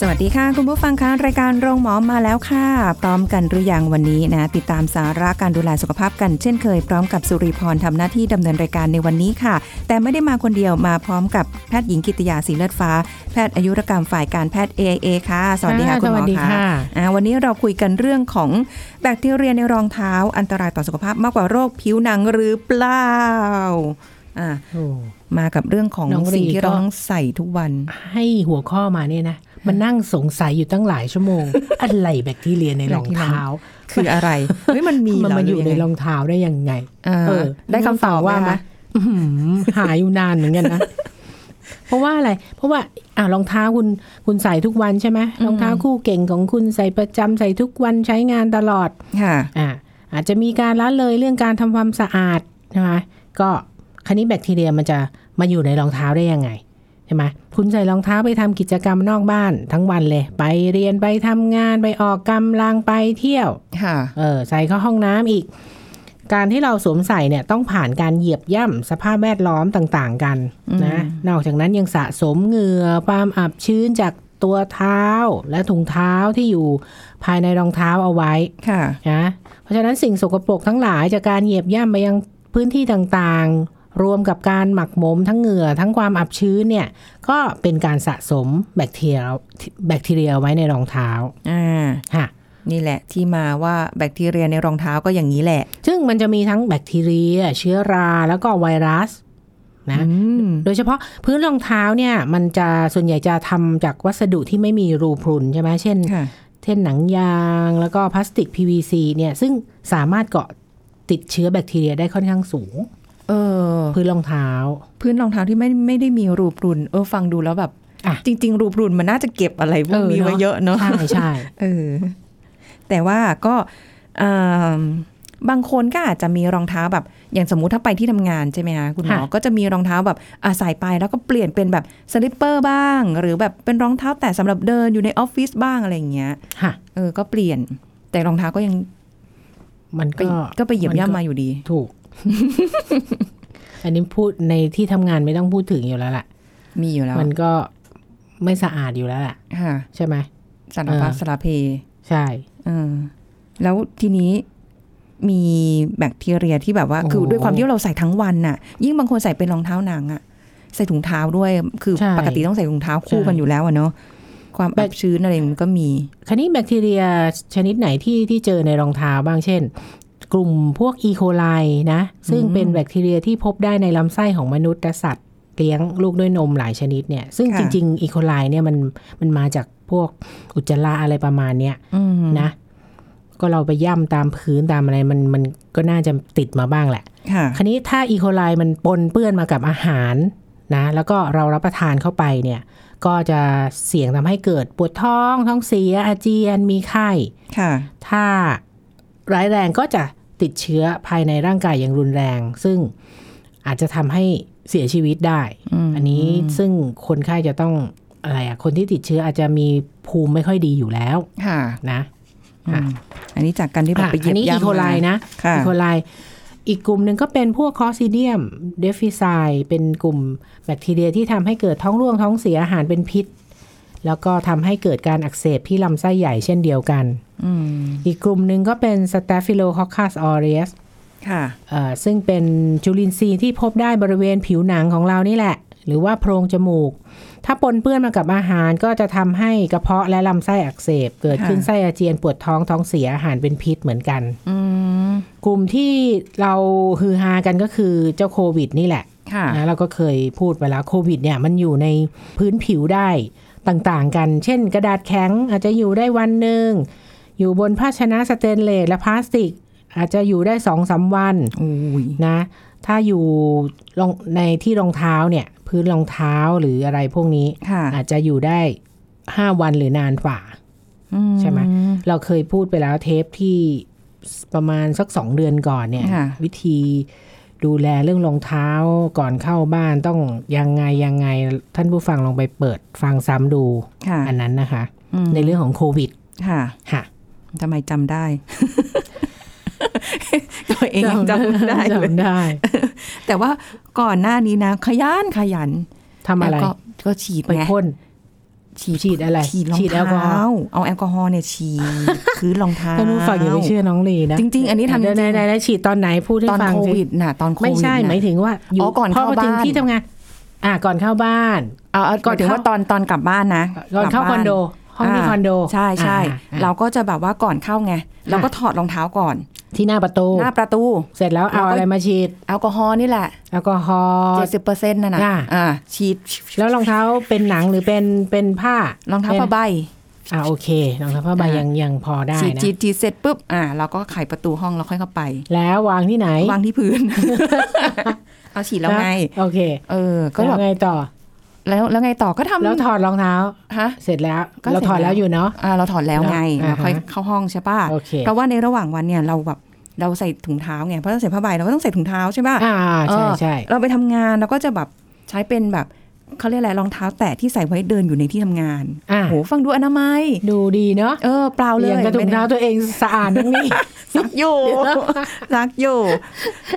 สวัสดีค่ะ คุณผู้ฟังคะรายการโรงหมอมาแล้วค่ะ พร้อมกันหรือยังวันนี้นะ ติดตามสาระการดูแลสุขภาพกันเช่นเคย พร้อมกับสุริพรทำหน้าที่ดำเนินรายการในวันนี้ค่ะ แต่ไม่ได้มาคนเดียวมาพร้อมกับแพทย์หญิงกิตยาสีเลือดฟ้า แพทย์อายุรกรรมฝ่ายการแพทย์ AIA ค่ะ สวัสดีค่ะค่ะคุณหมอสวัสดีค่ะอ่าวันนี้เราคุยกันเรื่องของแบคทีเรียในรองเท้าอันตรายต่อสุขภาพมากกว่าโรคผิวหนังหรือเปล่าอ่าโอ้มากับเรื่องของน้องรีสิ่งที่เราก็ต้องใส่ทุกวัน ให้หัวข้อมาเนี่ยนะ มันนั่งสงสัยอยู่ตั้งหลายชั่วโมง อะไรแบคทีเรียในรองเท้า คืออะไรเฮ้ยมันมีมันเหรมาอยู่ในหรืรองเท้าได้ยังไงอ่าเออ ได้คำตอบว่าไหมมาคะอื้อหือหาอยู่นานเหมือนกันนะเพราะว่าอะไร เพราะว่าอ่ารองเท้าคุณคุณใส่ทุกวันใช่ไหมรองเท้าคู่เก่งของคุณใส่ประจำใส่ทุกวันใช้งานตลอดค่ะอ่าอาจจะมีการละเลยเรื่องการทำความสะอาดใช่ไหมก็คันนี้แบคทีเรียมันจะมาอยู่ในรองเท้าได้ยังไง ใช่ไหมคุณใส่รองเท้าไปทำกิจกรรมนอกบ้านทั้งวันเลย ไปเรียนไปทำงานไปออกกำลังไปเที่ยวค่ะเออใส่เข้าห้องน้ำอีก การที่เราสวมใส่เนี่ยต้องผ่านการเหยียบย่ำสภาพแวดล้อมต่างๆกันนะนอกจากนั้นยังสะสมเหงื่อความอับชื้นจากตัวเท้าและถุงเท้าที่อยู่ภายในรองเท้าเอาไว้ค่ะนะเพราะฉะนั้นสิ่งสกปรกทั้งหลายจากการเหยียบย่ำไปยังพื้นที่ต่างๆ รวมกับการหมักหมมทั้งเหงื่อทั้งความอับชื้นเนี่ย ก็เป็นการสะสมแบคทีเรียแบคทีเรียไว้ในรองเท้าอ่าค่ะนี่แหละที่มาว่าแบคทีเรียในรองเท้าก็อย่างนี้แหละ ซึ่งมันจะมีทั้งแบคทีเรีย เชื้อราแล้วก็ไวรัสนะอืมโดยเฉพาะพื้นรองเท้าเนี่ย มันจะส่วนใหญ่จะทำจากวัสดุที่ไม่มีรูพรุนใช่ไหมเช่นค่ะเช่นหนังยางแล้วก็พลาสติก PVC เนี่ยซึ่งสามารถเกาะติดเชื้อแบคทีเรียได้ค่อนข้างสูง เออ พื้นรองเท้า พื้นรองเท้าที่ไม่ไม่ได้มีรูปรุน เออ ฟังดูแล้วแบบอะจริง ๆ รูปรุนมันน่าจะเก็บอะไรพวกนี้ไว้เยอะเนาะใช่ใช่เออแต่ว่าก็อ่าบางคนก็อาจจะมีรองเท้าแบบ อย่างสมมุติถ้าไปที่ทำงานใช่ไหมคะคุณหมอก็จะมีรองเท้าแบบอาใส่ไปแล้วก็เปลี่ยนเป็นแบบslipper บ้าง หรือแบบเป็นรองเท้าแต่สำหรับเดินอยู่ในออฟฟิศบ้างอะไรอย่างเงี้ยค่ะเออก็เปลี่ยน แต่รองเท้าก็ยัง มันไปก็ก็ไปเหยียบย่ำมาอยู่ดี ถูก อันนี้พูดในที่ทำงานไม่ต้องพูดถึงอยู่แล้วแหละมีอยู่แล้ว มันก็ไม่สะอาดอยู่แล้วแหละค่ะใช่ไหมสารพัดเออสารพัด ใช่เออแล้วทีนี้มีแบคทีเรียที่แบบว่า คือด้วยความที่เราใส่ทั้งวันน่ะ ยิ่งบางคนใส่เป็นรองเท้าหนังอะใส่ถุงเท้าด้วย คือใช่ปกติต้องใส่ถุงเท้าคู่ใช่กันอยู่แล้วอะเนาะความอับชื้นอะไรมันก็มี คราวนี้แบคทีเรียชนิดไหนที่ที่เจอในรองเท้าบ้างเช่น กลุ่มพวกอีโคไลนะ ซึ่งเป็นแบคทีเรียที่พบได้ในลำไส้ของมนุษย์และสัตว์เลี้ยงลูกด้วยนมหลายชนิดเนี่ย ซึ่งค่ะจริง ๆ อีโคไลเนี่ยมันมันมาจากพวกอุจจาระอะไรประมาณเนี้ยอืมนะ ก็เราไปย่ำตามพื้นตามอะไรมันมันก็น่าจะติดมาบ้างแหละค่ะคราวนี้ถ้าอีโคไลมันปนเปื้อนมากับอาหารนะ แล้วก็เรารับประทานเข้าไปเนี่ย ก็จะเสี่ยงทำให้เกิดปวดท้อง ท้องเสียอาเจียนมีไข้ค่ะถ้าร้ายแรงก็จะ ติดเชื้อภายในร่างกายอย่างรุนแรง ซึ่งอาจจะทำให้เสียชีวิตได้อืมอันนี้ซึ่งคนไข้จะต้องอะไรอะคนที่ติดเชื้ออาจจะมีภูมิไม่ค่อยดีอยู่แล้วค่ะนะอืมอันนี้จากการที่แบบอะไปเหยีอัยนบนี้อีย่ำโคไลมานะค่ะอีโคไลอีกกลุ่มหนึ่งก็เป็นพวกคอซิเดียมเดฟิไซเป็นกลุ่มแบคทีเรียที่ทำให้เกิดท้องร่วงท้องเสียอาหารเป็นพิษ แล้วก็ทำให้เกิดการอักเสบที่ลำไส้ใหญ่เช่นเดียวกันอืมอีกกลุ่มหนึ่งก็เป็น Staphylococcus aureus ค่ะเอ่อซึ่งเป็นจุลินทรีย์ที่พบได้บริเวณผิวหนังของเรานี่แหละ หรือว่าโพรงจมูก ถ้าปนเปื้อนมากับอาหารก็จะทำให้กระเพาะและลำไส้อักเสบ เกิดขึ้นค่ะไส้อาเจียนปวดท้องท้องเสียอาหารเป็นพิษเหมือนกันอืมกลุ่มที่เราฮือฮากันก็คือเจ้าโควิดนี่แหละค่ะนะเราก็เคยพูดไปแล้วโควิดเนี่ยมันอยู่ในพื้นผิวได้ ต่างๆกัน เช่น กระดาษแข็งอาจจะอยู่ได้วันหนึ่ง อยู่บนภาชนะสเตนเลสและพลาสติก อาจจะอยู่ได้สองสามวันอุ้ยนะ ถ้าอยู่รองในที่รองเท้าเนี่ย พื้นรองเท้าหรืออะไรพวกนี้ค่ะอาจจะอยู่ได้ห้าวันหรือนานกว่าใช่ไหมเราเคยพูดไปแล้วเทปที่ประมาณสักสองเดือนก่อนเนี่ยค่ะวิธี ดูแลเรื่องรองเท้าก่อนเข้าบ้านต้องยังไงยังไงท่านผู้ฟังลองไปเปิดฟังซ้ำดูค่ะอันนั้นนะคะอืมในเรื่องของโควิด ค่ะค่ะทำไมจำได้ตัวเองยังจำไม่ได้เลยจำได้ แต่ว่าก่อนหน้านี้นะ ขยันขยันทำอะไรแล้วก็ก็ฉีดไปไงพ่น ฉีดฉีดอะไรฉีดรองฉีดแอลกอฮอเท้าล์เอาแอลกอฮอล์เนี่ยฉีดคือรองเท้าท่านผู้ฟังอย่าไปเชื่อน้องลีนะจริง ๆ อันนี้ทำจเดี๋ยวริงไหนๆๆฉีดตอนไหนพูดให้ตอนฟังโคสิวิดน่ะตอนโควิดไม่ใช่น่ะหมายถึงว่าอยู่อ๋อก่อนพอเข้ามาถึงบ้านที่ทำงานอ่าก่อนเข้าบ้านเอาเอาก่ก่ออนนถึงเข้าว่าตอนตอนกลับบ้านนะก่อนเข้ากลัคบอนบ้โดห้องที่คอนโด ใช่ใช่อ่าเราก็จะแบบว่าก่อนเข้าไงเราก็ถอดรองเท้าก่อน ที่หน้าประตู หน้าประตู เสร็จแล้วเอาแล้วก็อะไรมาฉีดแอลกอฮอล์นี่แหละ แอลกอฮอล์เจ็ดสิบเปอร์เซ็นต์นั่นน่ะอ่าอ่าฉีด แล้วรองเท้าเป็นหนังหรือเป็นเป็นผ้ารองเท้าป็นผ้าใบอ่าโอเครองเท้าผ้าใบอ่ายัยังยังพอได้ฉีดนะฉีดฉีดเสร็จปุ๊บอ่าเราก็ไขประตูห้องแล้วค่อยเข้าไป แล้ววางที่ไหนวางที่พื้นเอาฉีดแล้วไงโอเค เออ ก็แล้แบวบไงต่อ แล้วแล้วไงต่อก็ทำแล้วถอดรองเท้าฮะเสร็จแล้วก็เราเสร็จถอดแล้แล้ววอยู่เนาะอ่าเราถอดแล้วไงอ่าเราค่อยฮะเข้าห้องใช่ป่ะโอเคเพราะว่าในระหว่างวันเนี่ยเราแบบเราใส่ถุงเท้าไงเพราะเราใส่ผ้าใบเราก็ต้องใส่ถุงเท้าใช่ป่ะอ่าใช่เออใช่เราไปทำงานเราก็จะแบบใช้เป็นแบบเขาเรียกอะไรรองเท้าแตะที่ใส่ไว้เดินอยู่ในที่ทำงานอ่าโหฟังดูอนามัย ดูดีเนาะเออเปล่าเลยอย่างกระถุงเท้าตัวเองสะอาดทั้งนี้ซักอยู่ซักอยู่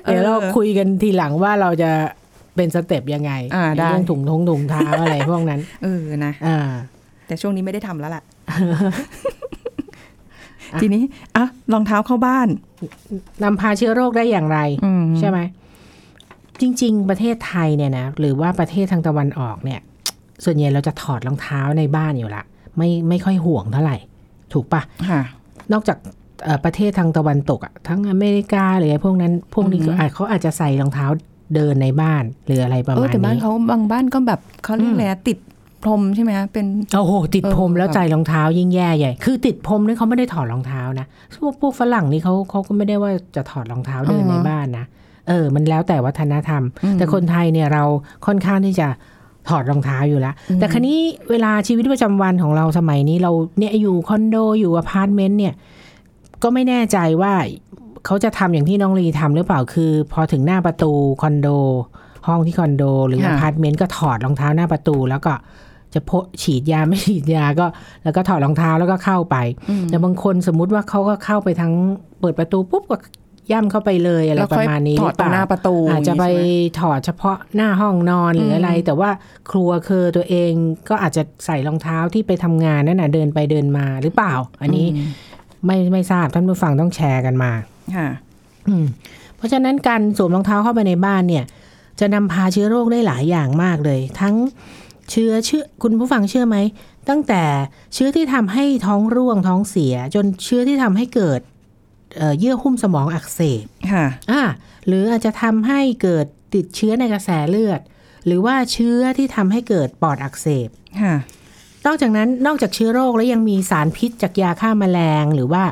เดี๋ยวเราออคุยกันทีหลังว่าเราจะ เป็นสเต็ปยังไงอ่าได้เรื่องถุงทงถุงเท้าอะไรพวกนั้นเออนะอ่าแต่ช่วงนี้ไม่ได้ทำแล้วล่ะ ทีนี้อะรองเท้าเข้าบ้านนำพาเชื้อโรคได้อย่างไรอืมใช่ไหมจริง ๆ ประเทศไทยเนี่ยนะหรือว่าประเทศทางตะวันออกเนี่ย ส่วนใหญ่เราจะถอดรองเท้าในบ้านอยู่ละไม่ไม่ค่อยห่วงเท่าไหร่ ถูกปะค่ะนอกจากเอ่อประเทศทางตะวันตกอะทั้งอเมริกาหรืออะไรพวกนั้น พวกนี้ก็อือฮึอาจเขาอาจจะใส่รองเท้า เดินในบ้านหรืออะไรประเออมาณแต่บ้านนี้เขาบางบ้านก็แบบเขาเรียกอะไรนะติดพรมใช่ไหมคะเป็นโอ้โหติดพรมเออแล้วแบบใจรองเท้ายิ่งแย่ใหญ่ คือติดพรมนี่เขาไม่ได้ถอดรองเท้านะพวกพวกฝรั่งนี่เขาเขาก็ไม่ได้ว่าจะถอดรองเท้าเดินในบ้านนะเออ มันแล้วแต่วัฒนธรรมอืมแต่คนไทยเนี่ยเราค่อนข้างที่จะถอดรองเท้าอยู่แล้วอืมแต่ครนี้เวลาชีวิตประจำวันของเราสมัยนี้เราเนี่ยอยู่คอนโดอยู่อพาร์ตเมนต์เนี่ย ก็ไม่แน่ใจว่า เขาจะทำอย่างที่น้องลีทำหรือเปล่าคือ พอถึงหน้าประตูคอนโด ห้องที่คอนโด หรืออค่ะพาร์ตเมนต์ก็ถอดรองเท้าหน้าประตู แล้วก็จะพกฉีดยาไม่ฉีดยาก็ แล้วก็ถอดรองเท้าแล้วก็เข้าไปอืมแต่บางคนสมมุติว่าเขาก็เข้าไปทั้งเปิดประตูปุ๊บก็ย่ำเข้าไปเลยอะไรแล้วปค่อยระมาณนี้ถอดตรงหน้าประตูอาจจะไปอย่างงี้ใช่หมถอดเฉพาะหน้าห้องนอนหรืออะไรอืมแต่ว่าครัวคือตัวเองก็อาจจะใส่รองเท้าที่ไปทำงานนั่นน่ะเดินไปเดินมาหรือเปล่า อันนี้มไม่ไม่ทราบท่านผู้ฟังต้องแชร์กันมา ค่ะอืมเพราะฉะนั้นการสวมรองเท้าเข้าไปในบ้านเนี่ย จะนำพาเชื้อโรคได้หลายอย่างมากเลย ทั้งเชื้อเชื้อคุณผู้ฟังเชื่อไหม ตั้งแต่เชื้อที่ทำให้ท้องร่วงท้องเสีย จนเชื้อที่ทำให้เกิดเอ่อเยื่อหุ้มสมองอักเสบค่ะอ่าหรืออาจจะทำให้เกิดติดเชื้อในกระแสเลือด หรือว่าเชื้อที่ทำให้เกิดปอดอักเสบค่ะนอกจากนั้นนอกจากเชื้อโรคแล้วยังมีสารพิษจากยาฆ่าแมลงหรือว่า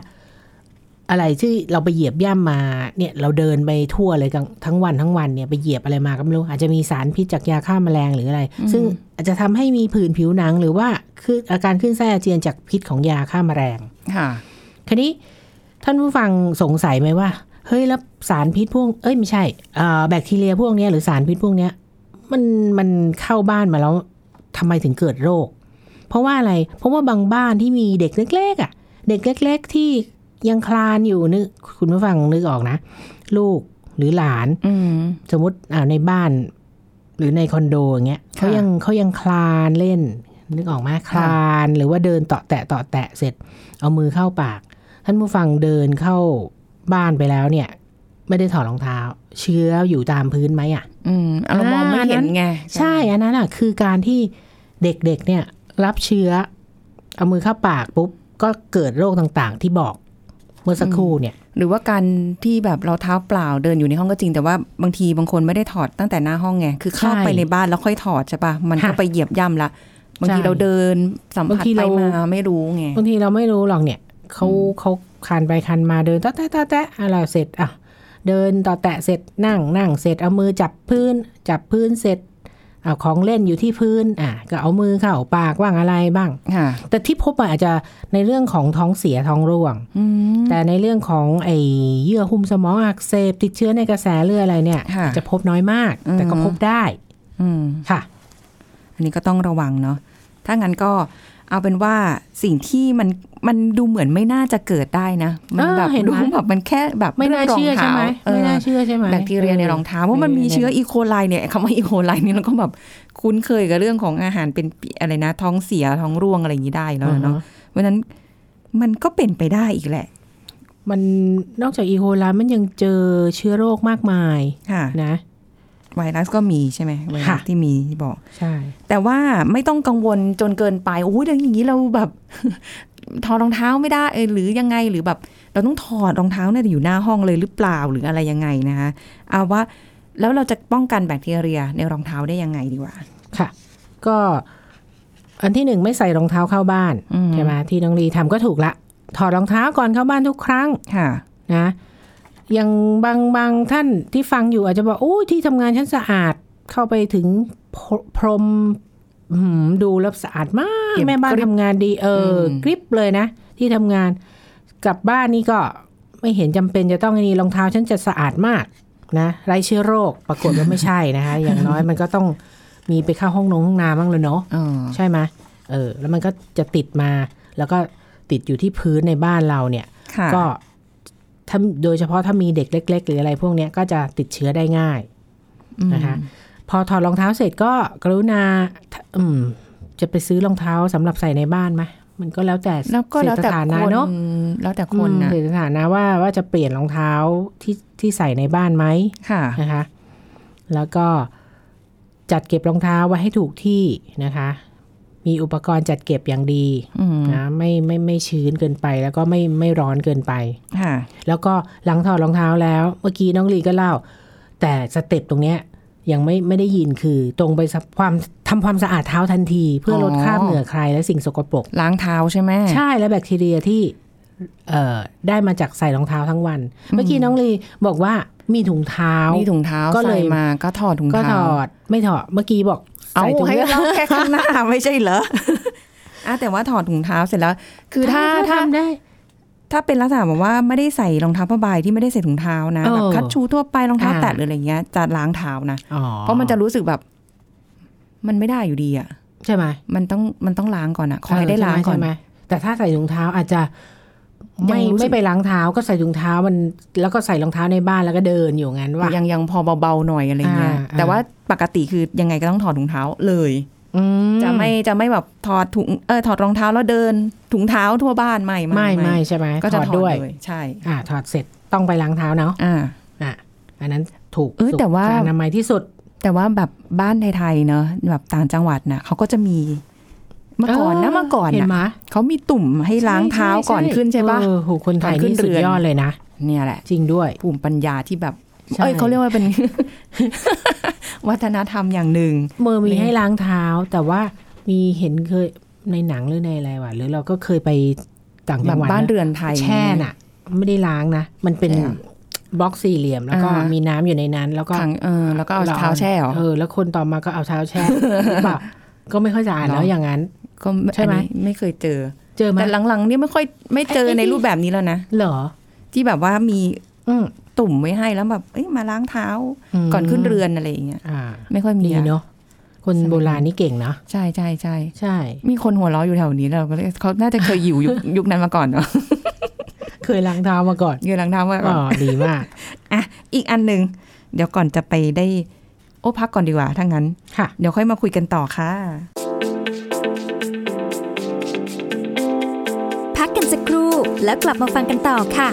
อะไรที่เราไปเหยียบย่ำมาเนี่ยเราเดินไปทั่วเลยทั้งทั้งวันทั้งวันเนี่ยไปเหยียบอะไรมาก็ไม่รู้อาจจะมีสารพิษจากยาฆ่าแมลงหรืออะไร ซึ่งอาจจะทำให้มีผื่นผิวหนังหรือว่าคืออาการขึ้นไส้อาเจียนจากพิษของยาฆ่าแมลงค่ะคราวนี้ท่านผู้ฟังสงสัยไหมว่าเฮ้ยแล้วสารพิษพวกเอ้ยไม่ใช่อ่าแบคทีเรียพวกเนี้ยหรือสารพิษพวกเนี้ยมันมันเข้าบ้านมาแล้วทำไมถึงเกิดโรค เพราะว่าอะไรเพราะว่าบางบ้านที่มีเด็กเล็กๆอะเด็กเล็ก ๆ ที่ ยังคลานอยู่นึกคุณผู้ฟังนึกออกนะ ลูกหรือหลานอืมสมมติอ่าในบ้านหรือในคอนโดอย่างเงี้ยเขายังเขายังคลานเล่น นึกออกไหมคลานหรือว่าเดินเตาะแตะเตาะแตะเสร็จ เอามือเข้าปาก ท่านผู้ฟังเดินเข้าบ้านไปแล้วเนี่ย ไม่ได้ถอดรองเท้า เชื้ออยู่ตามพื้นไหมอะ อืมเรามองไม่เห็นไงใช่อันนั้นอะ คือการที่เด็กๆเนี่ย รับเชื้อ เอามือเข้าปากปุ๊บก็เกิดโรคต่างๆ ที่บอก เมื่อสักครู่เนี่ย หรือว่าการที่แบบเราเท้าเปล่าเดินอยู่ในห้องก็จริง แต่ว่าบางทีบางคนไม่ได้ถอดตั้งแต่หน้าห้องไงคือเข้าใช่ไปในบ้านแล้วค่อยถอดใช่ปะมันก็ค่ะไปเหยียบย่ำละบางทีใช่เราเดินสัมบางผัสทีไปเรามาไม่รู้ไงบางทีเราไม่รู้หรอกเนี่ยเขาเขาคันไปคันมาเดินตะแตะตะแตะอะไรเสร็จอะเดินต่อแตะเสร็จนั่งนั่งเสร็จเอามือจับพื้น จับพื้นเสร็จ เอาของเล่นอยู่ที่พื้นอะก็เอามือเข้าปากว่างอะไรบ้างค่ะแต่ที่พบอะอาจจะในเรื่องของท้องเสียท้องร่วงอืมแต่ในเรื่องของไอ้เยื่อหุ้มสมองอักเสบติดเชื้อในกระแสเลือดอะไรเนี่ยค่ะจะพบน้อยมากอืมแต่ก็พบได้อืมค่ะ อันนี้ก็ต้องระวังเนาะถ้างั้นก็เอาเป็นว่าสิ่งที่มัน มันดูเหมือนไม่น่าจะเกิดได้นะ มัเออแบบเห็นดูไหมแบบมันแค่แบบไม่น่าเชื่อใช่ไหมเออไม่น่าเชื่อใช่ไหมแบคทีเรียในรองเท้าว่ามันมีเชื้ออีโคไลเนี่ยคำว่าอีโคไลนี่เราก็แบบคุ้นเคยกับเรื่องของอาหารเป็นปีอะไรนะ ท้องเสียท้องร่วงอะไรอย่างนี้ได้แล้วเนาะเพราะฉะนั้นมันก็เป็นไปได้อีกแหละ มันนอกจากอีโคไลมันยังเจอเชื้อโรคมากมายค่ะนะไวรัสก็มีใช่ไหมไวรัสค่ะที่มีที่บอกใช่ แต่ว่าไม่ต้องกังวลจนเกินไปโอ้ยเดี๋ยวอย่างนี้เราแบบ ถอดรองเท้าไม่ได้เออหรือยังไงหรือแบบ เราต้องถอดรองเท้าเนี่ยอยู่หน้าห้องเลยหรือเปล่าหรืออะไรยังไงนะคะเอาว่าแล้วเราจะป้องกันแบคทีเรียในรองเท้าได้ยังไงดีกว่าค่ะ ก็อันที่หนึ่งไม่ใส่รองเท้าเข้าบ้านอืมใช่ไหมที่น้องลีทำก็ถูกละถอดรองเท้าก่อนเข้าบ้านทุกครั้งค่ะนะอย่างบางบางท่านที่ฟังอยู่อาจจะบอกโอ้ยที่ทำงานฉันสะอาดเข้าไปถึงพรพรมหืม ดูแล้วสะอาดมากเก็บแม่บ้านกริบทำงานดี เอออมกริบเลยนะ ที่ทำงานกลับบ้านนี่ก็ไม่เห็นจำเป็นจะต้องอันนี้รองเท้าฉันจะสะอาดมากนะไร้เชื้อโรคปรากฏว่าไม่ใช่นะคะ อย่างน้อยมันก็ต้องมีไปเข้าห้องนงห้องน้ำบ้างเลยเนาะเออใช่ไหมเออ แล้วมันก็จะติดมา แล้วก็ติดอยู่ที่พื้นในบ้านเราเนี่ยค่ะก็ถ้าโดยเฉพาะถ้ามีเด็กเล็ก ๆ หรืออะไรพวกเนี้ยก็จะติดเชื้อได้ง่ายอืมนะคะ พอถอดรองเท้าเสร็จก็กรุณาอืมจะไปซื้อรองเท้าสำหรับใส่ในบ้านไหมมันก็แล้วแต่แล้วก็แล้วแต่เศรษฐฐาคนะนเนาะแล้วแต่คนนะอืมเศรษฐฐานะว่าว่าจะเปลี่ยนรองเท้าที่ที่ใส่ในบ้านไหมค่ะนะคะ แล้วก็จัดเก็บรองเท้าไว้ให้ถูกที่นะคะ มีอุปกรณ์จัดเก็บอย่างดีอืมนะไม่ไม่ไม่ชื้นเกินไป แล้วก็ไม่ไม่ร้อนเกินไปค่ะ แล้วก็หลังถอดรองเท้าแล้ว เมื่อกี้น้องลีก็เล่า แต่สเต็ปตรงเนี้ย ยังไม่ไม่ได้ยินคือ ตรงไปสับความทำความสะอาดเท้าทันที เพื่อลดอ๋อคราบเหงื่อใครและสิ่งสกปรกล้างเท้าใช่ไหมใช่และแบคทีเรียที่เอ่อได้มาจากใส่รองเท้าทั้งวัน เมื่อกี้น้องลีบอกว่ามีถุงเท้ามีถุงเท้าก็เลยใส่มาก็ถอดถุงก็เท้าถอดไม่ถอดเมื่อกี้บอกเอาใส่ถุงให้เท้าเราแค่ข้างหน้าไม่ใช่เหรออะแต่ว่าถอดถุงเท้าเสร็จแล้ว คือถ้าถ้าทำได้ ถ้าเป็นลักษณะแบบว่าไม่ได้ใส่รองเท้าผ้าใบที่ไม่ได้ใส่ถุงเท้านะเออแบบคัดชูทั่วไปรองเท้าอ่าแตะหรืออะไรเงี้ยจะล้างเท้านะอ๋อเพราะมันจะรู้สึกแบบ มันไม่ได้อยู่ดีอะใช่ไหมมันต้องมันต้องล้างก่อนอะขอให้ได้ล้างก่อนใช่ไหมแต่ถ้าใส่ถุงเท้าอาจจะไม่ยังรู้สึกไม่ไปล้างเท้าก็ใส่ถุงเท้ามันแล้วก็ใส่รองเท้าในบ้านแล้วก็เดินอยู่งั้นว่ายังยังพอเบาๆหน่อยอะไรเงี้ยอ่าแต่ว่าปกติคือยังไงก็ต้องถอดถุงเท้าเลยอื จะไม่จะไม่แบบถอดถุงเออถอดรองเท้าแล้วเดินถุงเท้าทั่วบ้านไม่ไม่ไม่ใช่ไหมก็จะถอดถอดด้วยเลยใช่ อ่า ถอดเสร็จต้องไปล้างเท้าเนาะอ่าอะอันนั้นถูกเอ้ยแต่ว่าสุขอนามัยที่สุด แต่ว่าแบบบ้านไทยๆเนอะแบบต่างจังหวัดน่ะเขาก็จะมีเมื่อก่อนนะเมื่อก่อนเห็นไหมน่ะเขามีตุ่มให้ล้างเท้าก่อนขึ้นใช่ปะเออโหคนไทยก่อนขึ้นี่นสุดเรือนยอดเลยนะเนี่ยแหละ จริงด้วยภูมิปัญญาที่แบบใช่ เอ้ยเขาเรียกว่าเป็น วัฒนธรรมอย่างหนึ่งมือมีนี่ให้ล้างเท้า แต่ว่ามีเห็นเคยในหนังหรือในอะไรวะหรือเราก็เคยไปต่างแบจับงหวัดบ้านนะเรือนไทยแช่น่ะ ไม่ได้ล้างนะ มันเป็นแช่บล็อกสี่เหลี่ยมแล้วก็อ่ามีมีน้ำอยู่ในนั้น แล้วก็ขังเออแล้วก็เอาเท้าแช่เหรอเออแล้วคนต่อมาก็เอาเท้าแช่หรือเปล่าก็ไม่ค่อยสะอาดเหรอแล้วอย่างนั้นก็ใช่ไหมอันนี้ไม่เคยเจอ เจอไหมแต่หลังๆเนี่ยไม่ค่อยไม่เจอไอ้ไอ้ในที่รูปแบบนี้แล้วนะเหรอ ที่แบบว่ามีอืม ตุ่มไว้ให้แล้วแบบเอ้ยมาล้างเท้ามก่อนขึ้นเรือนอะไรอย่างเงี้ยอ่าไม่ค่อยมีดีอะเนาะคนโบราณนี่เก่งเนาะใช่ใช่ใช่ใช่ มีคนหัวเราะอยู่แถวนี้เราก็เลยเขาน่าจะเคยอยู่ยุคยุคนั้นมาก่อนเนาะเคยล้างเท้ามาก่อนยืนล้างเท้ามาก่อ๋ออนดีมากอะอีกอันหนึ่งเดี๋ยวก่อนจะไปได้ โอ้พักก่อนดีกว่าถ้างั้นค่ะ เดี๋ยวค่อยมาคุยกันต่อค่ะ พักกันสักครู่แล้วกลับมาฟังกันต่อค่ะ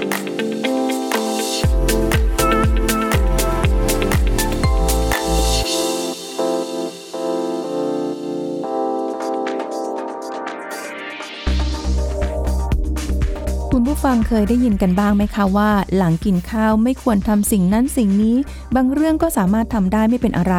คุณผู้ฟังเคยได้ยินกันบ้างไหมคะว่า หลังกินข้าวไม่ควรทำสิ่งนั้นสิ่งนี้ บางเรื่องก็สามารถทำได้ไม่เป็นอะไร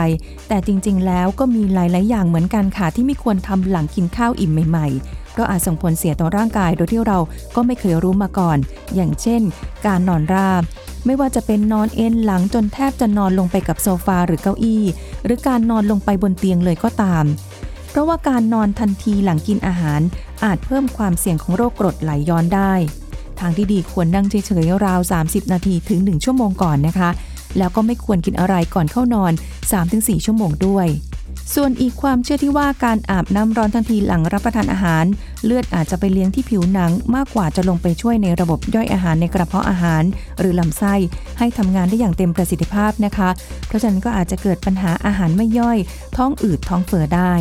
แต่จริง ๆ แล้วก็มีหลาย ๆ อย่างเหมือนกันค่ะ ที่ไม่ควรทำหลังกินข้าวอิ่มใหม่ ๆ ก็อาจส่งผลเสียต่อร่างกายโดยที่เราก็ไม่เคยรู้มาก่อน อย่างเช่น การนอนราบไม่ว่าจะเป็นนอนเอนหลังจนแทบจะนอนลงไปกับโซฟาหรือเก้าอี้ หรือการนอนลงไปบนเตียงเลยก็ตาม เพราะว่าการนอนทันทีหลังกินอาหารอาจเพิ่มความเสี่ยงของโรคกรดไหลย้อนได้ ทางที่ดีควรนั่งเฉยๆราว 30 นาทีถึง 1 ชั่วโมงก่อนนะคะ แล้วก็ไม่ควรกินอะไรก่อนเข้านอน 3-4 ชั่วโมงด้วย ส่วนอีกความเชื่อที่ว่าการอาบน้ำร้อนทันทีหลังรับประทานอาหาร เลือดอาจจะไปเลี้ยงที่ผิวหนังมากกว่าจะลงไปช่วยในระบบย่อยอาหารในกระเพาะอาหาร หรือลำไส้ให้ทำงานได้อย่างเต็มประสิทธิภาพนะคะ เพราะฉะนั้นก็อาจจะเกิดปัญหาอาหารไม่ย่อย ท้องอืดท้องเฟ้อได้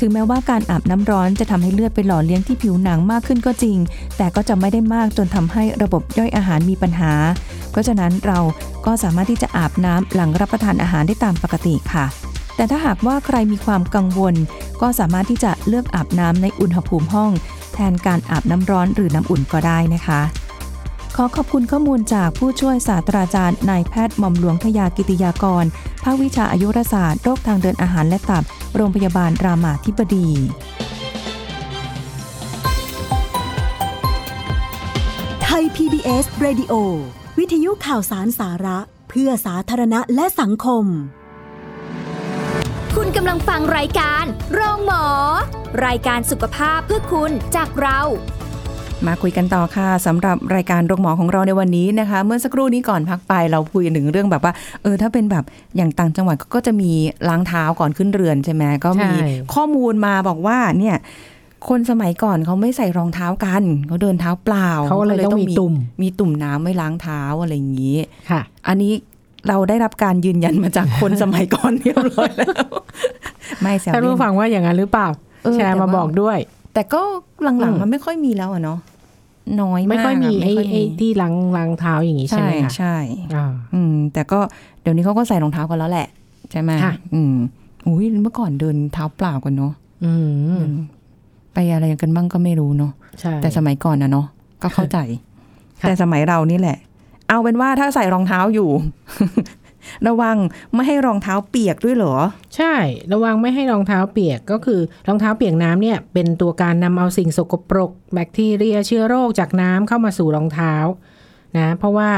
ถึงแม้ว่าการอาบน้ำร้อนจะทำให้เลือดไปหล่อเลี้ยงที่ผิวหนังมากขึ้นก็จริง แต่ก็จะไม่ได้มากจนทำให้ระบบย่อยอาหารมีปัญหา เพราะฉะนั้นเราก็สามารถที่จะอาบน้ำหลังรับประทานอาหารได้ตามปกติค่ะ แต่ถ้าหากว่าใครมีความกังวล ก็สามารถที่จะเลือกอาบน้ำในอุณหภูมิห้อง แทนการอาบน้ำร้อนหรือน้ำอุ่นก็ได้นะคะขอขอบคุณข้อมูลจากผู้ช่วยศาสตราจารย์นายแพทย์หม่อมหลวงทยากิติยากร ภาควิชาอายุรศาสตร์โรคทางเดินอาหารและตับ โรงพยาบาลรามาธิบดี ไทย PBS Radio วิทยุข่าวสารสาระ เพื่อสาธารณะและสังคม คุณกำลังฟังรายการ โรงหมอ รายการสุขภาพเพื่อคุณจากเรา มาคุยกันต่อค่ะสำหรับรายการโรงหมอของเราในวันนี้นะคะ เมื่อสักครู่นี้ก่อนพักไปเราคุยถึงเรื่องแบบว่า เออถ้าเป็นแบบอย่างต่างจังหวัดก็จะมีล้างเท้าก่อนขึ้นเรือนใช่ไหมก็มีใช่ข้อมูลมาบอกว่าเนี่ยคนสมัยก่อนเขาไม่ใส่รองเท้ากันเขาเดินเท้าเปล่าเขาเลยต้องมีตุ่มมีตุ่มน้ำไว้ล้างเท้าอะไรอย่างนี้ค่ะ อันนี้เราได้รับการยืนยันมาจากคนสมัยก่อนเรียบร้อยแล้ว ไม่แซวท่านเล่ผู้นฟังว่าอย่างนั้นหรือเปล่าเออแชร์แต่มาว่าบอกด้วย แต่ก็หลังอืมๆมันไม่ค่อยมีแล้วอะเนาะ น้อยมาก ไม่ค่อยมีะไอ้ค่อยไอ้ที่ล้างล้างเท้าอย่างนี้ใช่ใช่ไหมคะใช่อ่าอืม แต่ก็เดี๋ยวนี้เขาก็ใส่รองเท้ากันแล้วแหละ ใช่ไหมค่ะอืมอุ้ยเมื่อก่อนเดินเท้าเปล่ากันเนาะอืมไปอะไรกันบ้างก็ไม่รู้เนาะใช่แต่สมัยก่อนนะเนาะก็เข้าใจค่ะแต่สมัยเรานี่แหละ เอาเป็นว่าถ้าใส่รองเท้าอยู่ ระวังไม่ให้รองเท้าเปียกด้วยเหรอ ใช่ ระวังไม่ให้รองเท้าเปียกก็คือรองเท้าเปียกน้ำเนี่ยเป็นตัวการนำเอาสิ่งสกปรก แบคทีเรียเชื้อโรคจากน้ำเข้ามาสู่รองเท้านะ เพราะว่า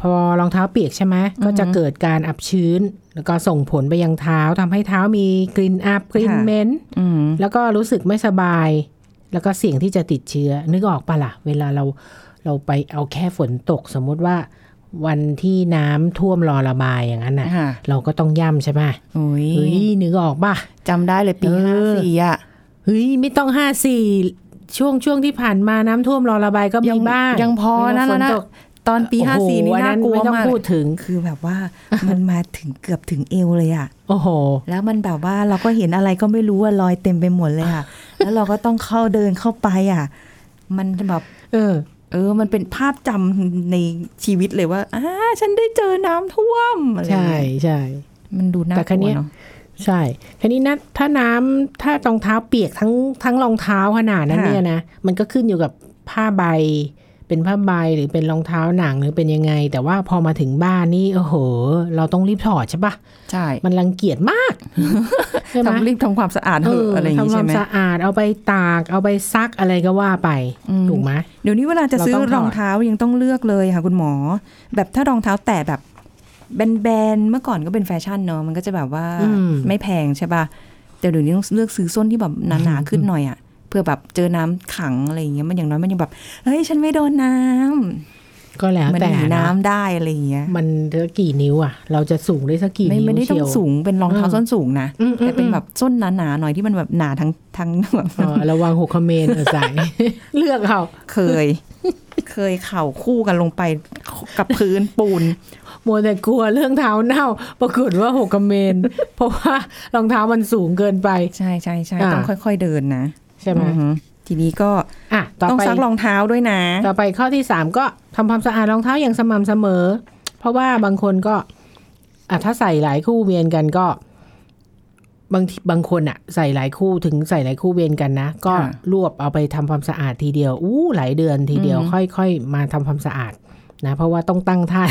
พอรองเท้าเปียกใช่ไหมก็จะเกิดการอับชื้น แล้วก็ส่งผลไปยังเท้าทำให้เท้ามีกลิ่นอับกลิ่นค่ะเหม็นอืมแล้วก็รู้สึกไม่สบาย แล้วก็เสี่ยงที่จะติดเชื้อ นึกออกปะล่ะ เวลาเราเราไปเอาแค่ฝนตกสมมุติว่า วันที่น้ำท่วมรอระบายอย่างนั้นน่ะค่ะเราก็ต้องย่ำใช่ไหมโอ้ยเฮ้ยนึกออกปะจำได้เลยปีเออห้าสี่อะเฮ้ยไม่ต้องห้าสี่ช่วงช่วงที่ผ่านมาน้ำท่วมรอระบายก็ยัมีงบ้างยังพอนะเวลาฝแล้วนะตกตอนปีห้าโอ้โหสี่นี่อัน่ากลัวไม่ต้องมากพูดถึงคือแบบว่ามันมาถึงเกือบถึงเอวเลยอะ โอ้โห แล้วมันแบบว่าเราก็เห็นอะไรก็ไม่รู้ว่าลอยเต็มไปหมดเลยค่ะ แล้วเราก็ต้องเข้าเดินเข้าไปอะ มันแบบ เออ เออ มันเป็นภาพจำในชีวิตเลยว่าอ่าฉันได้เจอน้ำท่วมอะไรอย่างใช่เงี้ยใช่มันดูน่าแต่กคันลัเนี้วยเนาะใช่ทีนี้นะถ้าน้ำถ้ารองเท้าเปียกทั้งทั้งรองเท้าขนาดนั้นเนี่ยนะ มันก็ขึ้นอยู่กับผ้าใบ เป็นผ้าใบหรือเป็นรองเท้าหนังหรือเป็นยังไง แต่ว่าพอมาถึงบ้านนี่โอ้โห เราต้องรีบถอดใช่ปะใช่ มันรังเกียจมากใช่ไหมทำรีบทำความสะอาดเถอะอะไรอย่างงี้ทำคใช่วามไหมสะอาดเอาไปตากเอาไปซักอะไรก็ว่าไปอืมถูกไหมเดี๋ยวนี้เวลาจะซื้อเราต้องถอดรองเท้ายังต้องเลือกเลยค่ะคุณหมอ แบบถ้ารองเท้าแตะแบบแบนๆเมื่อก่อนก็เป็นแฟชั่นเนาะมันก็จะแบบว่าไม่แพงใช่ป่ะแต่เดี๋ยวนี้ต้องเลือกซื้อส้นที่แบบหนาๆขึ้นหน่อยอะ เพื่อแบบเจอน้ำขังอะไรอย่างเงี้ยมันอย่างน้อยมันยังแบบเฮ้ยฉันไม่โดนน้ำก็แล้วมันแต่หนีนะน้ำได้อะไรอย่างเงี้ยมันจะกี่นิ้วอะ เราจะสูงได้สักกี่ไม่นิ้วไม่ได้ต้อเชีงยวสูงเป็นรองเท้าอืมส้นสูงนะอืมอืมแต่เป็นแบบส้นหนาๆหน่อยที่มันแบบหนาทั้งทั้งแบบเออระวังหกคเมนเออใส่เลือกเขาเคย เคยเข่าคู่กันลงไปกับพื้นปูนมัวแต่กลัวเรื่องเท้าเน่า ปรากฏว่าหกคเมน เพราะว่ารองเท้ามันสูงเกินไป ใช่ใช่ใช่อ่าต้องค่อย ๆเดินนะ ใช่ไหมอือฮึทีนี้ก็อะต่อต้องไปซักรองเท้าด้วยนะ ต่อไปข้อที่สามก็ทำความสะอาดรองเท้าอย่างสม่ำเสมอ เพราะว่าบางคนก็อะถ้าใส่หลายคู่เวียนกันก็ บางทีบางคนอะใส่หลายคู่ถึงใส่หลายคู่เวียนกันนะ ก็ค่ะรวบเอาไปทำความสะอาดทีเดียวอู้หลายเดือนทีเดียวอืมค่อยๆมาทำความสะอาดนะ เพราะว่าต้องตั้งท่า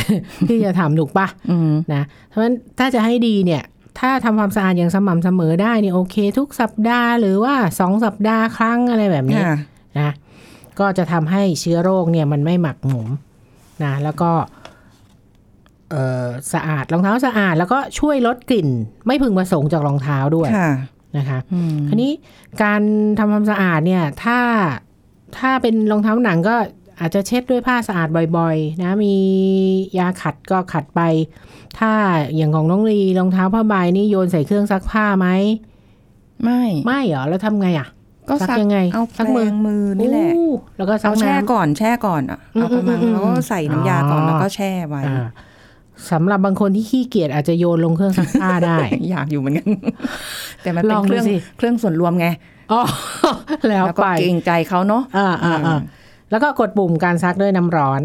ที่จะทำถูกปะอืมนะเพราะฉะนั้นถ้าจะให้ดีเนี่ย ถ้าทำความสะอาดอย่างสม่ำเสมอได้นี่โอเค ทุกสัปดาห์หรือว่าสองสัปดาห์ครั้งอะไรแบบนี้ค่ะนะก็จะทำให้เชื้อโรคเนี่ยมันไม่หมักหมมนะแล้วก็เอ่อสะอาดรองเท้าสะอาดแล้วก็ช่วยลดกลิ่น ไม่พึงประสงค์จากรองเท้าด้วยค่ะนะคะอืมคราวนี้การทำความสะอาดเนี่ยถ้าถ้าเป็นรองเท้าหนังก็ อาจจะเช็ดด้วยผ้าสะอาดบ่อยๆ นะ มียาขัดก็ขัดไป ถ้าอย่างของน้องลีรองเท้าผ้าใบนี่โยนใส่เครื่องซักผ้าไหม ไม่ ไม่เหรอ แล้วทำไงอะ ก็ซัซักยังไง เอาซักมืมืออมือนี่แหละอู้แล้วก็ซัเอากแช่น้ำก่อนแช่ก่อนอะอืมเอาประมาณอืมอืมแล้วก็ใส่น้ำยาก่อนอ๋อแล้วก็แช่ไว้อ่าสำหรับบางคนที่ขี้เกียจอาจจะโยนลงเครื่องซักผ้าได้ อยากอยู่เหมือนกัน แต่มันลเป็นองเคดูรื่องสิเครื่องส่วนรวมไงอ๋อแล้วแล้วก็ไปเกรงใจเขาเนาะอ่าอ่าอ่า แล้วก็กดปุ่มการซักด้วยน้ำร้อน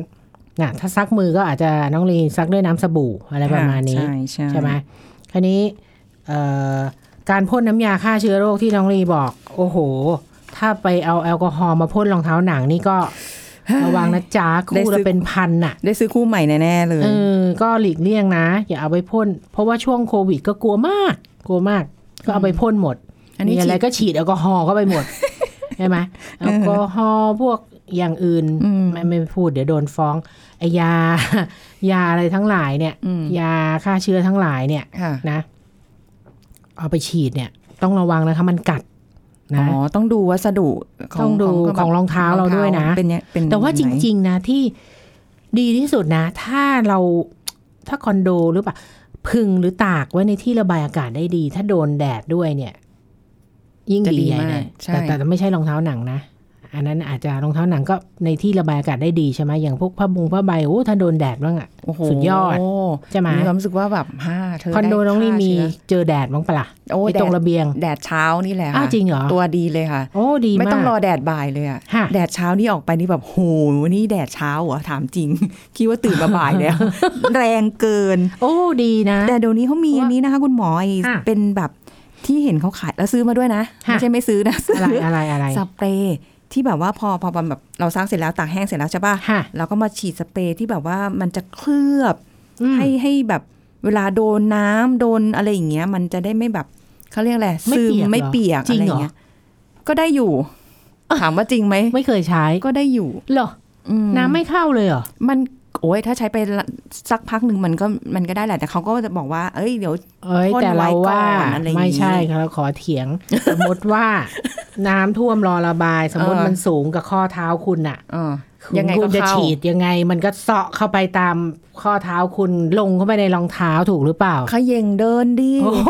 นะถ้าซักมือก็อาจจะน้องลีซักด้วยน้ำสบู่อะไรประมาณนี้ ใช่ใช่ใช่ไหมคราวนี้เอ่อการพ่นน้ำยาฆ่าเชื้อโรคที่น้องลีบอก โอ้โห ถ้าไปเอาแอลกอฮอล์มาพ่นรองเท้าหนังนี่ก็ระวังนะจ๊ะคู่ละเป็นพันน่ะ ได้ซื้อคู่ใหม่แน่ๆเลยเออก็หลีกเลี่ยงนะ อย่าเอาไปพ่น เพราะว่าช่วงโควิดก็กลัวมาก กลัวมาก ก็เอาไปพ่นหมด อันนี้มีอะไรฉีดก็ฉีดแอลกอฮอล์เข้าไปหมดใช่ไหมแอลกอฮอล์พวก อย่างอื่นอืมไม่ไม่พูดเดี๋ยวโดนฟ้องไอยายาอะไรทั้งหลายเนี่ยอืมยาฆ่าเชื้อทั้งหลายเนี่ยค่ะนะ เอาไปฉีดเนี่ย ต้องระวังนะคะมันกัดอ๋นะอต้องดูวัสดุต้องดูแบบของรองเท้าเราด้วยนะเป็นเนี่ยเป็นแต่ว่าจไหนริง ๆ นะที่ดีที่สุดนะ ถ้าเราถ้าคอนโดหรือเปล่าพึ่งหรือตากไว้ในที่ระบายอากาศได้ดี ถ้าโดนแดดด้วยเนี่ย ยิ่งจะดีดีใหญ่มาเลกยใช่แต่แต่แต่ไม่ใช่รองเท้าหนังนะ อันนั้นอาจจะรองเท้าหนังก็ในที่ระบายอากาศได้ดีใช่ไหมอย่างพวกผ้าบุงผ้าใบโอ้ถ้าโดนแดดบ้างอะโอ้โหสุดยอดใช่ไหมมีความรู้สึกว่าแบบฮ่าเธอคอนโดไน้องนี่มีฆ่าเชื้อเจอแดดบ้างปะล่ะโอ้ไอ้แดตรงดระเบียง แดดเช้านี่แหละอ้าวค่ะจริงเหรอตัวดีเลยค่ะโอ้ดีไม่มากต้องรอแดดบ่ายเลยอะค่ะแดดเช้านี่ออกไปนี่แบบโหนี่แดดเช้าเหรอถามจริง คิดว่าตื่นมาบ่ายแล้วแรงเกิน โอ้ดีนะ แต่เดี๋ยวนี้เขามีเพราะว่าอันนี้นะคะ คุณหมอไอ้ค่ะเป็นแบบที่เห็นเขาขายแล้วซื้อมาด้วยนะค่ะไม่ใช่ไม่ซื้อนะซื้อะไรอะไรอะไรสเปรย์ ที่แบบว่าพอพอแบบเราซักเสร็จแล้วตากแห้งเสร็จแล้วใช่ป่ะค่ะเราก็มาฉีดสเปรย์ที่แบบว่ามันจะเคลือบอืมให้ให้แบบเวลาโดนน้ำโดนอะไรอย่างเงี้ย มันจะได้ไม่แบบเขาเรียกอะไรไม่ซึมเปียกเหรอไม่เปียกจริอะงไรเหรอเงี้ยก็ได้อยู่ ถามว่าจริงไหมไม่เคยใช้ก็ได้อยู่เหรออืมน้ำไม่เข้าเลยเหรอมันโอ้ยถ้าใช้ไปสักพักหนึ่งมันก็มันก็ได้แหละแต่เขาก็จะบอกว่า เอ้ยเดี๋ยวเอ้ยพ่นแต่เราว่าไว้ก่อนอะไรอย่างงี้ไม่ใช่เราขอเถียง สมมติว่า น้ำท่วมรอระบาย สมมติเออมันสูงกับข้อเท้าคุณน่ะเออคุณยังไงก็คุณจะเข้าฉีดยังไง มันก็เซาะเข้าไปตามข้อเท้าคุณลงเข้าไปในรองเท้าถูกหรือเปล่าขยงเดินดิโอ้โห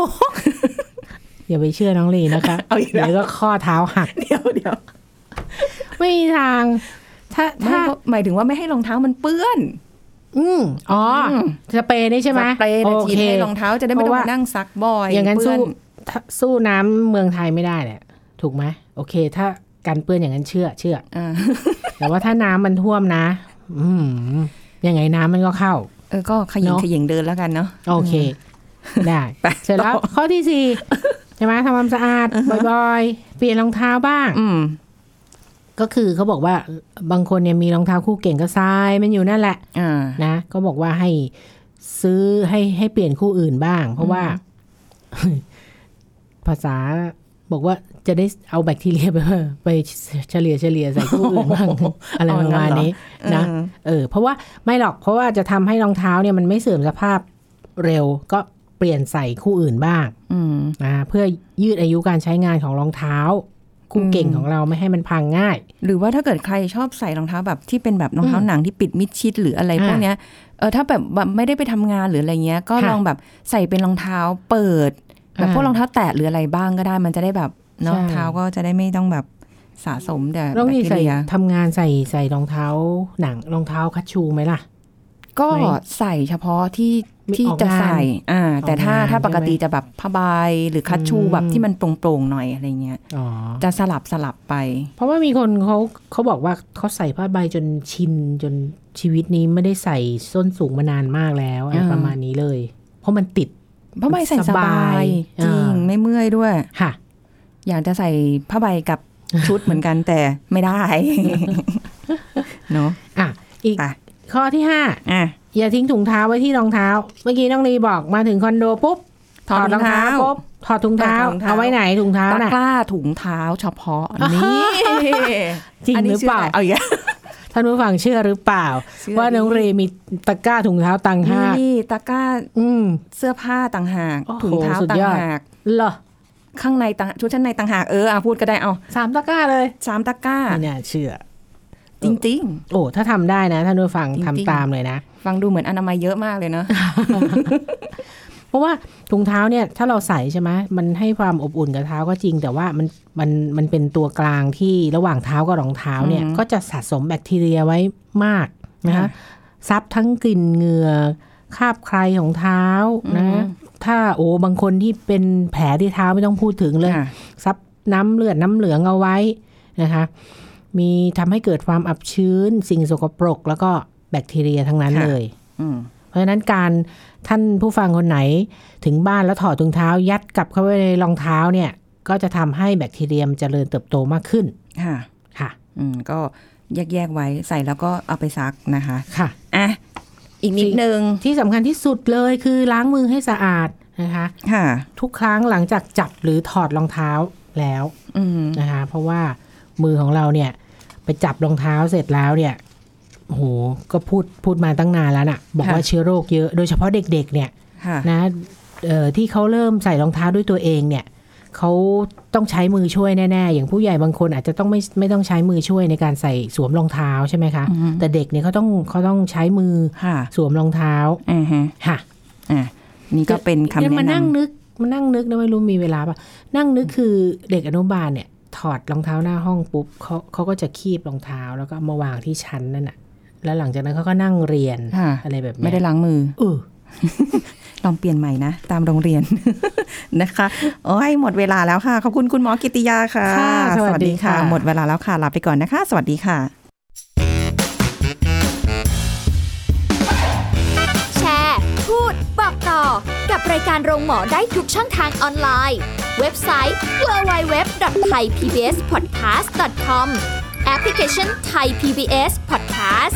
อย่าไปเชื่อน้องลีนะคะเอาอีกแล้วเดี๋ยวก็ข้อเท้าหักเดี๋ยวเดี๋ยวไม่มีทาง ถ้าไม่ถ้าก็หมายถึงว่าไม่ให้รองเท้ามันเปื้อน อืมอ๋ออมสเปรย์นี่ใช่ไหมสเปรย์โอเนี่ยฉีดเคให้รองเท้าจะได้ไม่เพต้องราะว่ามานั่งซักบ่อย อย่างนั้นเปื้สู้ถ้าสู้น้ำเมืองไทยไม่ได้แหละ ถูกไหมโอเค ถ้าการเปื้อนอย่างนั้นเชื่อเชื่ออ่าแต่ว่าถ้าน้ำมันท่วมนะ อืมยังไงน้ำมันก็เข้า เออก็ขยิงเนอะขยิงเดินแล้วกันเนาะโอเค ได้ไปเสร็จแล้วต่อข้อที่สี่ใช่ไหมทำความสะอาดบ่อยๆ เปลี่ยนรองเท้าบ้าง อืมก็คือเขาบอกว่าบางคนเนี่ยมีรองเท้าคู่เก่งก็ทรายมันอยู่นั่นแหละอ่านะก็บอกว่าให้ซื้อให้ให้เปลี่ยนคู่อื่นบ้าง เพราะว่า ภาษา บอกว่าจะได้เอาแบคทีเรียไปไปเฉลี่ยเฉลี่ยใส่คู่อื่นบ้างอะไรประมาณนี้นะเออเออเพราะว่าไม่หรอกเพราะว่าจะทำให้รองเท้าเนี่ยมันไม่เสื่อมสภาพเร็วก็เปลี่ยนใส่คู่อื่นบ้างอืมนะเพื่อยืดอายุการใช้งานของรองเท้าคู่เก่งอืมของเราไม่ให้มันพังง่าย หรือว่าถ้าเกิดใครชอบใส่รองเท้าแบบที่เป็นแบบรองเท้าหนังที่ปิดมิดชิดหรืออะไรอ่าพวกเนี้ยเออถ้าแบบแบบไม่ได้ไปทำงานหรืออะไรเงี้ย ก็ค่ะลองแบบใส่เป็นรองเท้าเปิด แบบอ่าพวกรองเท้าแตะหรืออะไรบ้างก็ได้ มันจะได้แบบเนาะใช่เท้าก็จะได้ไม่ต้องแบบสะสมแต่ต้องแบคนี่ทีใส่เรียทำงานใส่ใส่รองเท้าหนังรองเท้าคัชชูไหมล่ะ ก็ไม่ใส่เฉพาะที่มีที่ออกจะงานใส่ อ่า แต่ถ้าออกงานถ้าปกติใช่ไหมจะแบบผ้าใบหรือคัชชูอืมแบบที่มันโปร่งๆหน่อยอะไรเงี้ยอ๋อจะสลับสลับไป เพราะว่ามีคนเขาเขาบอกว่าเขาใส่ผ้าใบจนชินจนชีวิตนี้ไม่ได้ใส่ส้นสูงมานานมากแล้วอะไรอ่าประมาณนี้เลย เพราะมันติด ผ้าใบใส่สสบาบายยจริงอ่าไม่เมื่อยด้วยค่ะ อยากจะใส่ผ้าใบกับชุดเหมือนกันแต่ไม่ได้เนาะอะอีกไปข้อที่ห้าอะอย่าทิ้งถุงเท้าไว้ที่รองเท้า เมื่อกี้น้องลีบอกมาถึงคอนโดปุ๊บถอดรองเท้าปุ๊บถอดถุงเท้าถอดถุงเท้าเอาไว้ไหนถุงเท้าตะน่ะกร้าถุงเท้าเฉพาะนี่จริงนนี้หรือเปล่าชื่ะเอาอีกแล้ว ท่านผู้ฟังเชื่อหรือเปล่าเชื่อว่าน้องเรมีตะกร้าถุงเท้าตังห้านี่ตะกร้าอืมเสื้อผ้าต่างหากโอ้โหถุงเท้าสุดต่างยอดหากเหรอข้างในต่างชุดชั้นในต่างหากเอออะพูดก็ได้เอาสามตะกร้าเลยสามตะกร้าไม่น่าเชื่อ จริงโอ้ถ้าทำได้นะท่านผู้ฟังจริงๆทำตามเลยนะๆฟังดูเหมือนอนามัยเยอะมากเลยเนอะ เพราะว่าถุงเท้าเนี่ยถ้าเราใส่ใช่ไหมมันให้ความอบอุ่นกับเท้าก็จริง แต่ว่ามันมันมันเป็นตัวกลางที่ระหว่างเท้ากับรองเท้าเนี่ยอือฮึก็จะสะสมแบคทีเรียไว้มากนะคะค่ะซับทั้งกลิ่นเหงื่อคราบใครของเท้าอืนะอฮึถ้าโอ้บางคนที่เป็นแผลที่เท้าไม่ต้องพูดถึงเลยค่ะซับน้ำเลือดน้ำเหลืองเอาไว้นะคะ มีทำให้เกิดความอับชื้น สิ่งสกปรก แล้วก็แบคทีเรียทั้งนั้นค่ะเลยอืมเพราะฉะนั้นการ ท่านผู้ฟังคนไหนถึงบ้านแล้วถอดถุงเท้า ยัดกลับเข้าไปในรองเท้าเนี่ย ก็จะทำให้แบคทีเรียมนเจริญเติบโตมากขึ้น ค่ะ ค่ะ อืม ก็แยกๆไว้ใส่แล้วก็เอาไปซักนะคะ ค่ะ อะ อีกนิดนึง ที่สำคัญที่สุดเลยคือล้างมือให้สะอาดนะคะ ค่ะ ทุกครั้งหลังจากจับหรือถอดรองเท้าแล้วอืมนะคะ เพราะว่ามือของเราเนี่ย ไปจับรองเท้าเสร็จแล้วเนี่ย โอ้โหก็พูดพูดมาตั้งนานแล้วน่ะ บอกว่าเชื้อโรคเยอะโดยเฉพาะเด็กๆเนี่ยค่ะนะเอ่อที่เขาเริ่มใส่รองเท้าด้วยตัวเองเนี่ยเขาต้องใช้มือช่วยแน่ๆ อย่างผู้ใหญ่บางคนอาจจะต้องไม่ไม่ต้องใช้มือช่วยในการใส่สวมรองเท้าใช่ไหมคะอือฮึแต่เด็กเนี่ยเขาต้องเขาต้องใช้มือค่ะสวมรองเท้าอ่าฮะค่ะอะนี่ก็เป็นคำดี๋ยวแนะมานั่งนำนึกมานั่งนึกนะไม่รู้มีเวลาปะนั่งนึกคือเด็กอนุบาลเนี่ย ถอดรองเท้าหน้าห้องปุ๊บเขาเขาก็จะคีบรองเท้าแล้วก็เอามาวางที่ชั้นนั่นน่ะ แล้วหลังจากนั้นเขาก็นั่งเรียนค่ะอะไรแบบเนี้ยไม่ได้ล้างมือเออลองเปลี่ยนใหม่นะ ตามโรงเรียนนะคะ โอ้ยหมดเวลาแล้วค่ะ ขอบคุณคุณหมอกิติยาค่ะค่ะ สวัสดีค่ะ หมดเวลาแล้วค่ะลาไปก่อนนะคะ สวัสดีค่ะ แชร์ พูด บอกต่อกับรายการโรงหมอได้ทุกช่องทางออนไลน์ เว็บไซต์ www.thaipbspodcast.com แอปพลิเคชัน Thai PBS Podcast